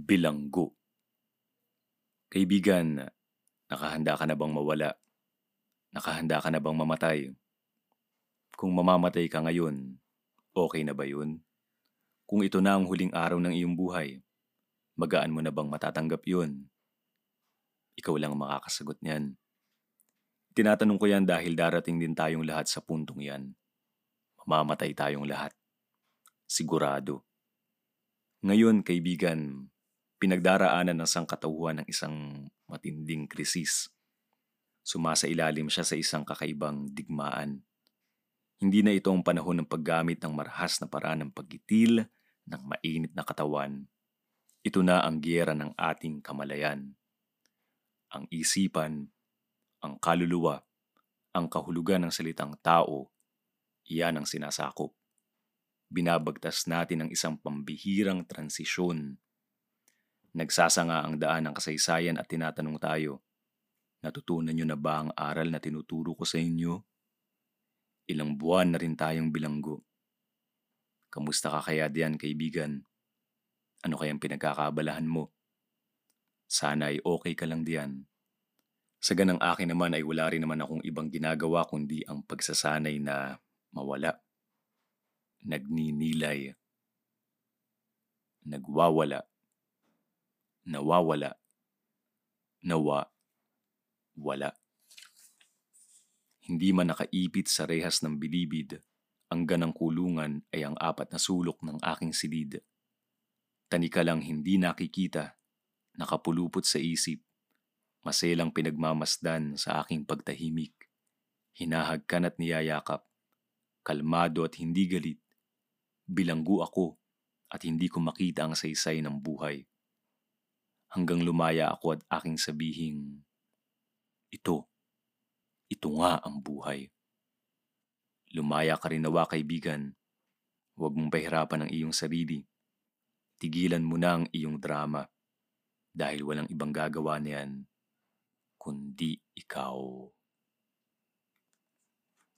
Bilanggo Kaibigan, nakahanda ka na bang mawala? Nakahanda ka na bang mamatay? Kung mamamatay ka ngayon, okay na ba yun? Kung ito na ang huling araw ng iyong buhay, magaan mo na bang matatanggap yun? Ikaw lang ang makakasagot niyan. Tinatanong ko yan dahil darating din tayong lahat sa puntong yan. Mamamatay tayong lahat. Sigurado. Ngayon, kaibigan, pinagdaraanan ng sangkatauhan ng isang matinding krisis. Sumasailalim siya sa isang kakaibang digmaan. Hindi na ito ang panahon ng paggamit ng marahas na paraan ng paggitil ng mainit na katawan. Ito na ang giyera ng ating kamalayan. Ang isipan, ang kaluluwa, ang kahulugan ng salitang tao, iyan ang sinasakop binabagtas natin ang isang pambihirang transisyon. Nagsasanga ang daan ng kasaysayan at tinatanong tayo, natutunan nyo na ba ang aral na tinuturo ko sa inyo? Ilang buwan na rin tayong bilanggo. Kamusta ka kaya diyan, kaibigan? Ano kayang pinagkakabalahan mo? Sana ay okay ka lang diyan. Sa ganang akin naman ay wala rin naman akong ibang ginagawa kundi ang pagsasanay na mawala nagninilay, nagwawala, nawawala, nawa, wala. Hindi man nakaipit sa rehas ng bilibid, ang ganang kulungan ay ang apat na sulok ng aking silid. Tanika lang hindi nakikita, nakapulupot sa isip, maselang pinagmamasdan sa aking pagtahimik. Hinahagkan at niyayakap, kalmado at hindi galit, bilanggo ako at hindi ko makita ang saysay ng buhay. Hanggang lumaya ako at aking sabihing, ito, ito nga ang buhay. Lumaya ka rin nawa kaibigan. Huwag mong pahirapan ang iyong sarili. Tigilan mo na ang iyong drama dahil walang ibang gagawa niyan kundi ikaw.